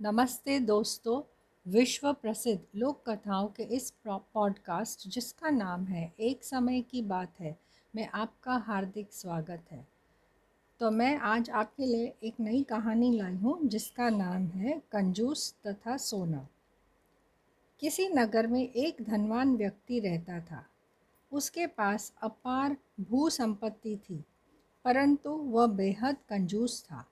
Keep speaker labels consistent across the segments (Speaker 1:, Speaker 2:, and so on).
Speaker 1: नमस्ते दोस्तों विश्व प्रसिद्ध लोक कथाओं के इस पॉडकास्ट जिसका नाम है एक समय की बात है, में आपका हार्दिक स्वागत है। तो मैं आज आपके लिए एक नई कहानी लाई हूँ, जिसका नाम है कंजूस तथा सोना। किसी नगर में एक धनवान व्यक्ति रहता था। उसके पास अपार भू संपत्ति थी, परंतु वह बेहद कंजूस था।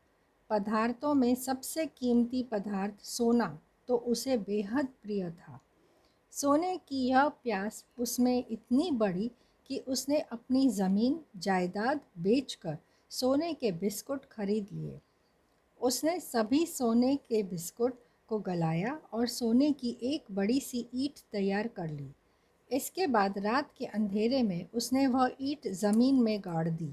Speaker 1: पदार्थों में सबसे कीमती पदार्थ सोना तो उसे बेहद प्रिय था। सोने की यह प्यास उसमें इतनी बड़ी कि उसने अपनी ज़मीन, जायदाद बेचकर सोने के बिस्कुट खरीद लिए। उसने सभी सोने के बिस्कुट को गलाया और सोने की एक बड़ी सी ईंट तैयार कर ली। इसके बाद रात के अंधेरे में उसने वह ईंट ज़मीन में गाड़ दी।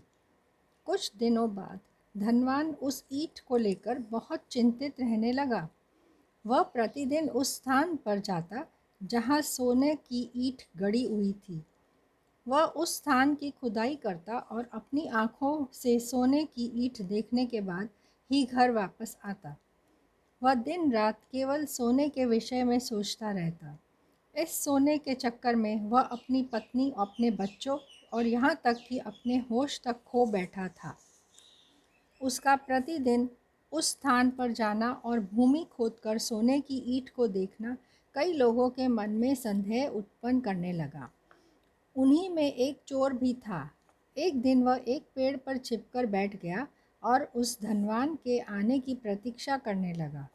Speaker 1: कुछ दिनों बाद धनवान उस ईंट को लेकर बहुत चिंतित रहने लगा। वह प्रतिदिन उस स्थान पर जाता जहाँ सोने की ईट गड़ी हुई थी। वह उस स्थान की खुदाई करता और अपनी आँखों से सोने की ईट देखने के बाद ही घर वापस आता। वह दिन रात केवल सोने के विषय में सोचता रहता। इस सोने के चक्कर में वह अपनी पत्नी, अपने बच्चों और यहाँ तक कि अपने होश तक खो बैठा था। उसका प्रतिदिन उस स्थान पर जाना और भूमि खोदकर सोने की ईंट को देखना कई लोगों के मन में संदेह उत्पन्न करने लगा। उन्हीं में एक चोर भी था। एक दिन वह एक पेड़ पर छिपकर बैठ गया और उस धनवान के आने की प्रतीक्षा करने लगा।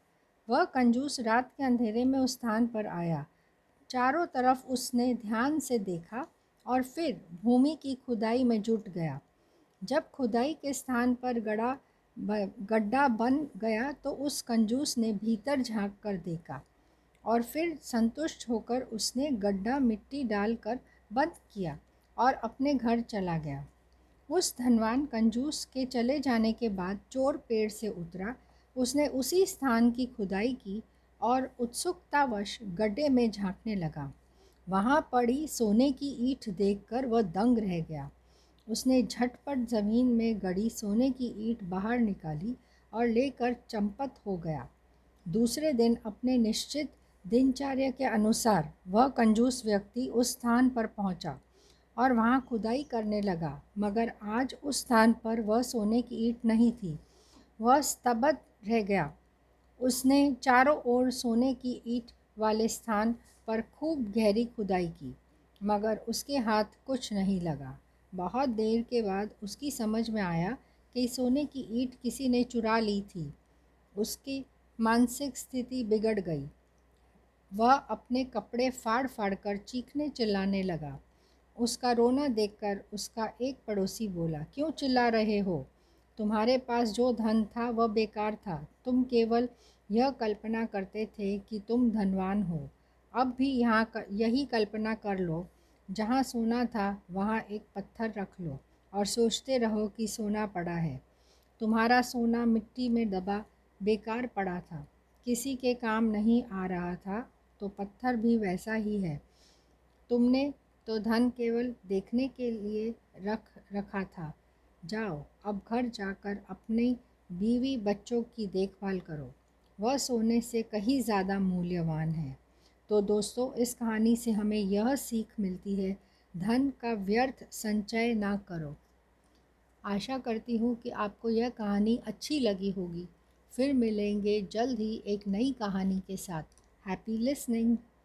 Speaker 1: वह कंजूस रात के अंधेरे में उस स्थान पर आया। चारों तरफ़ उसने ध्यान से देखा और फिर भूमि की खुदाई में जुट गया। जब खुदाई के स्थान पर गड़ा गड्ढा बन गया तो उस कंजूस ने भीतर झाँक कर देखा और फिर संतुष्ट होकर उसने गड्ढा मिट्टी डालकर बंद किया और अपने घर चला गया। उस धनवान कंजूस के चले जाने के बाद चोर पेड़ से उतरा। उसने उसी स्थान की खुदाई की और उत्सुकतावश गड्ढे में झांकने लगा। वहाँ पड़ी सोने की ईंट देखकर वह दंग रह गया। उसने झटपट ज़मीन में गड़ी सोने की ईंट बाहर निकाली और लेकर चंपत हो गया। दूसरे दिन अपने निश्चित दिनचर्या के अनुसार वह कंजूस व्यक्ति उस स्थान पर पहुँचा और वहाँ खुदाई करने लगा, मगर आज उस स्थान पर वह सोने की ईंट नहीं थी। वह स्तब्ध रह गया। उसने चारों ओर सोने की ईंट वाले स्थान पर खूब गहरी खुदाई की, मगर उसके हाथ कुछ नहीं लगा। बहुत देर के बाद उसकी समझ में आया कि सोने की ईंट किसी ने चुरा ली थी। उसकी मानसिक स्थिति बिगड़ गई। वह अपने कपड़े फाड़ फाड़ कर चीखने चिल्लाने लगा। उसका रोना देखकर उसका एक पड़ोसी बोला, क्यों चिल्ला रहे हो? तुम्हारे पास जो धन था वह बेकार था। तुम केवल यह कल्पना करते थे कि तुम धनवान हो। अब भी यहाँ यही कल्पना कर लो। जहाँ सोना था, वहाँ एक पत्थर रख लो और सोचते रहो कि सोना पड़ा है। तुम्हारा सोना मिट्टी में दबा बेकार पड़ा था। किसी के काम नहीं आ रहा था तो पत्थर भी वैसा ही है। तुमने तो धन केवल देखने के लिए रख, रखा था। जाओ, अब घर जाकर अपने बीवी बच्चों की देखभाल करो। वह सोने से कहीं ज़्यादा मूल्यवान है। तो दोस्तों, इस कहानी से हमें यह सीख मिलती है, धन का व्यर्थ संचय ना करो। आशा करती हूँ कि आपको यह कहानी अच्छी लगी होगी। फिर मिलेंगे जल्द ही एक नई कहानी के साथ। Happy listening